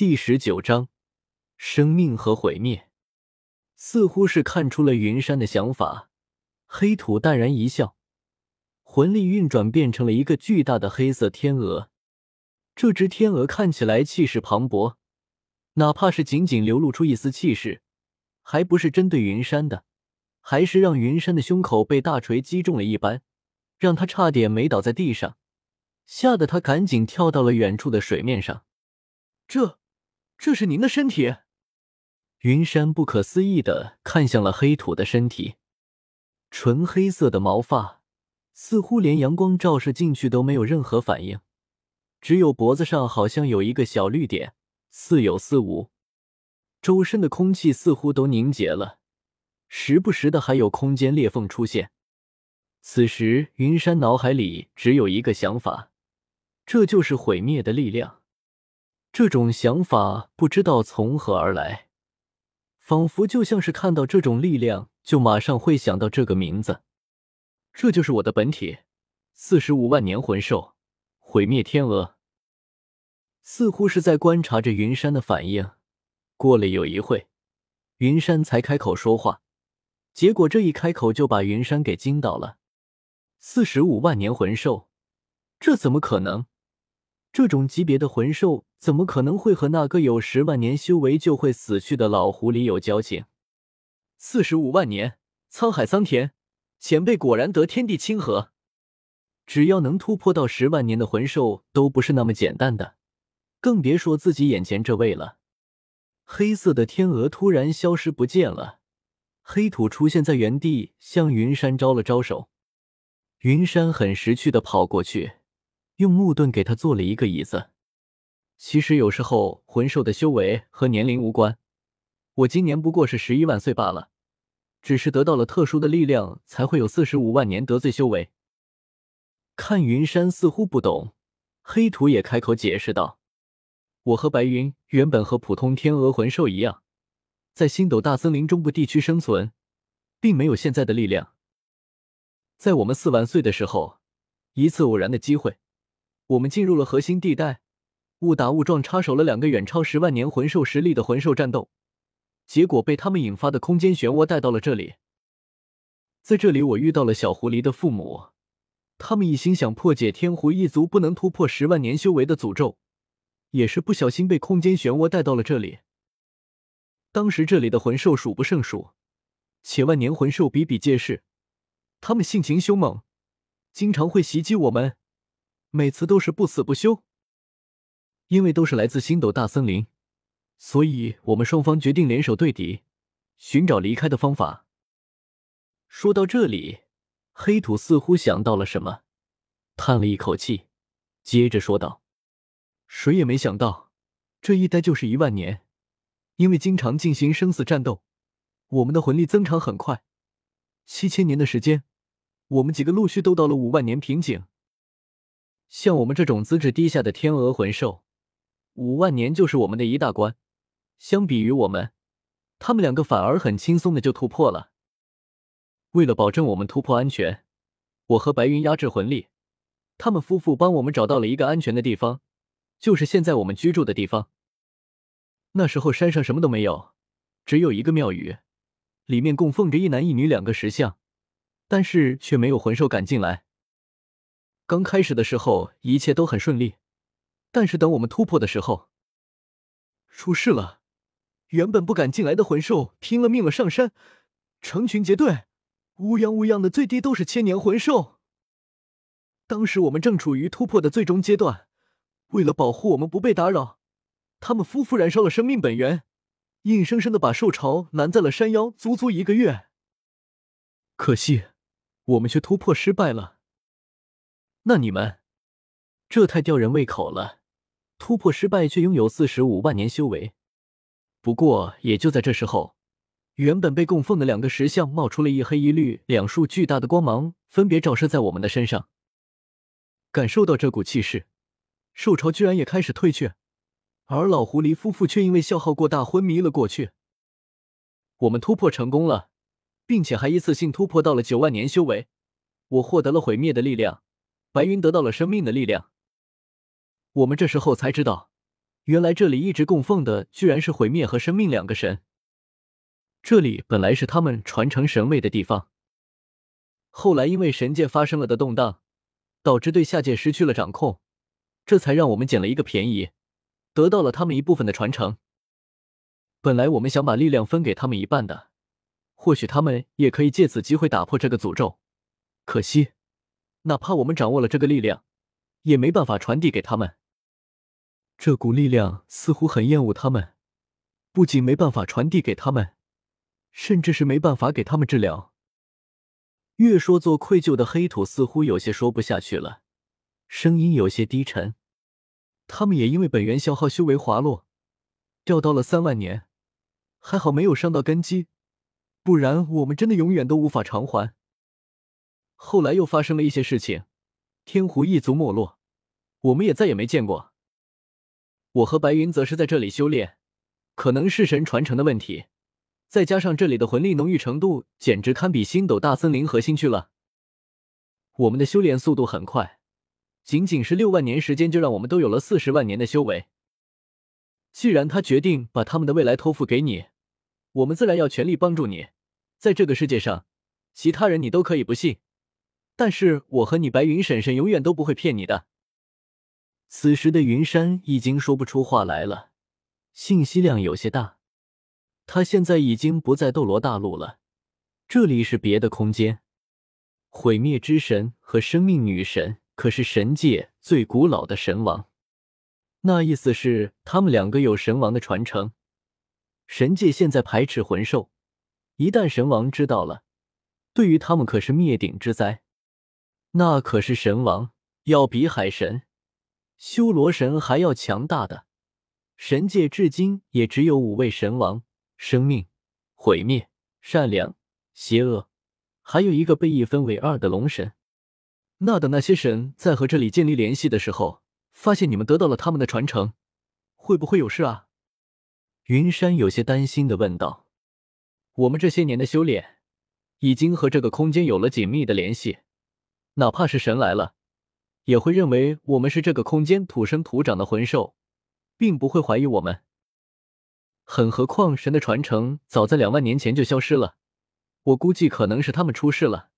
第十九章，生命和毁灭。似乎是看出了云山的想法，黑土淡然一笑，魂力运转变成了一个巨大的黑色天鹅。这只天鹅看起来气势磅礴，哪怕是仅仅流露出一丝气势，还不是针对云山的，还是让云山的胸口被大锤击中了一般，让他差点没倒在地上，吓得他赶紧跳到了远处的水面上。这。这是您的身体？云山不可思议的看向了黑土的身体，纯黑色的毛发，似乎连阳光照射进去都没有任何反应，只有脖子上好像有一个小绿点，似有似无。周身的空气似乎都凝结了，时不时的还有空间裂缝出现。此时，云山脑海里只有一个想法，这就是毁灭的力量。这种想法不知道从何而来，仿佛就像是看到这种力量，就马上会想到这个名字。这就是我的本体，四十五万年魂兽，毁灭天鹅。似乎是在观察着云山的反应。过了有一会，云山才开口说话。结果这一开口就把云山给惊到了。四十五万年魂兽，这怎么可能？这种级别的魂兽怎么可能会和那个有十万年修为就会死去的老狐狸有交情？四十五万年，沧海桑田，前辈果然得天地亲和。只要能突破到十万年的魂兽都不是那么简单的，更别说自己眼前这位了。黑色的天鹅突然消失不见了，黑土出现在原地，向云山招了招手。云山很识趣的跑过去。用木盾给他做了一个椅子。其实有时候魂兽的修为和年龄无关，我今年不过是十一万岁罢了，只是得到了特殊的力量，才会有四十五万年得罪修为。看云山似乎不懂，黑土也开口解释道：“我和白云原本和普通天鹅魂兽一样，在星斗大森林中部地区生存，并没有现在的力量。在我们四万岁的时候，一次偶然的机会。”我们进入了核心地带，误打误撞插手了两个远超十万年魂兽实力的魂兽战斗，结果被他们引发的空间漩涡带到了这里。在这里，我遇到了小狐狸的父母，他们一心想破解天狐一族不能突破十万年修为的诅咒，也是不小心被空间漩涡带到了这里。当时这里的魂兽数不胜数，且万年魂兽比比皆是，他们性情凶猛，经常会袭击我们。每次都是不死不休，因为都是来自星斗大森林，所以我们双方决定联手对敌，寻找离开的方法。说到这里，黑土似乎想到了什么，叹了一口气，接着说道：“谁也没想到，这一待就是一万年，因为经常进行生死战斗，我们的魂力增长很快，七千年的时间，我们几个陆续都到了五万年瓶颈。”像我们这种资质低下的天鹅魂兽，五万年就是我们的一大关。相比于我们，他们两个反而很轻松的就突破了。为了保证我们突破安全，我和白云压制魂力，他们夫妇帮我们找到了一个安全的地方，就是现在我们居住的地方。那时候山上什么都没有，只有一个庙宇，里面供奉着一男一女两个石像，但是却没有魂兽敢进来。刚开始的时候一切都很顺利，但是等我们突破的时候，出事了。原本不敢进来的魂兽拼了命了上山，成群结队，乌泱乌泱的，最低都是千年魂兽。当时我们正处于突破的最终阶段，为了保护我们不被打扰，他们夫妇燃烧了生命本源，硬生生的把兽潮拦在了山腰，足足一个月。可惜，我们却突破失败了。那你们，这太吊人胃口了！突破失败却拥有四十五万年修为。不过也就在这时候，原本被供奉的两个石像冒出了一黑一绿两束巨大的光芒，分别照射在我们的身上。感受到这股气势，兽潮居然也开始退却，而老狐狸夫妇却因为消耗过大昏迷了过去。我们突破成功了，并且还一次性突破到了九万年修为。我获得了毁灭的力量。白云得到了生命的力量。我们这时候才知道，原来这里一直供奉的居然是毁灭和生命两个神。这里本来是他们传承神位的地方，后来因为神界发生了的动荡，导致对下界失去了掌控，这才让我们捡了一个便宜，得到了他们一部分的传承。本来我们想把力量分给他们一半的，或许他们也可以借此机会打破这个诅咒。可惜，哪怕我们掌握了这个力量，也没办法传递给他们。这股力量似乎很厌恶他们，不仅没办法传递给他们，甚至是没办法给他们治疗。越说做愧疚的黑土似乎有些说不下去了，声音有些低沉。他们也因为本源消耗修为滑落，掉到了三万年。还好没有伤到根基，不然我们真的永远都无法偿还。后来又发生了一些事情，天狐一族没落，我们也再也没见过。我和白云则是在这里修炼，可能是神传承的问题，再加上这里的魂力浓郁程度，简直堪比星斗大森林核心区了。我们的修炼速度很快，仅仅是六万年时间，就让我们都有了四十万年的修为。既然他决定把他们的未来托付给你，我们自然要全力帮助你。在这个世界上，其他人你都可以不信，但是我和你白云婶婶永远都不会骗你的。此时的云山已经说不出话来了，信息量有些大。他现在已经不在斗罗大陆了，这里是别的空间。毁灭之神和生命女神可是神界最古老的神王。那意思是他们两个有神王的传承。神界现在排斥魂兽，一旦神王知道了，对于他们可是灭顶之灾。那可是神王，要比海神、修罗神还要强大的。神界至今也只有五位神王：生命、毁灭、善良、邪恶，还有一个被一分为二的龙神。那等那些神在和这里建立联系的时候。发现你们得到了他们的传承，会不会有事啊？云山有些担心的问道。我们这些年的修炼，已经和这个空间有了紧密的联系，哪怕是神来了，也会认为我们是这个空间土生土长的魂兽，并不会怀疑我们。很何况神的传承早在两万年前就消失了，我估计可能是他们出事了。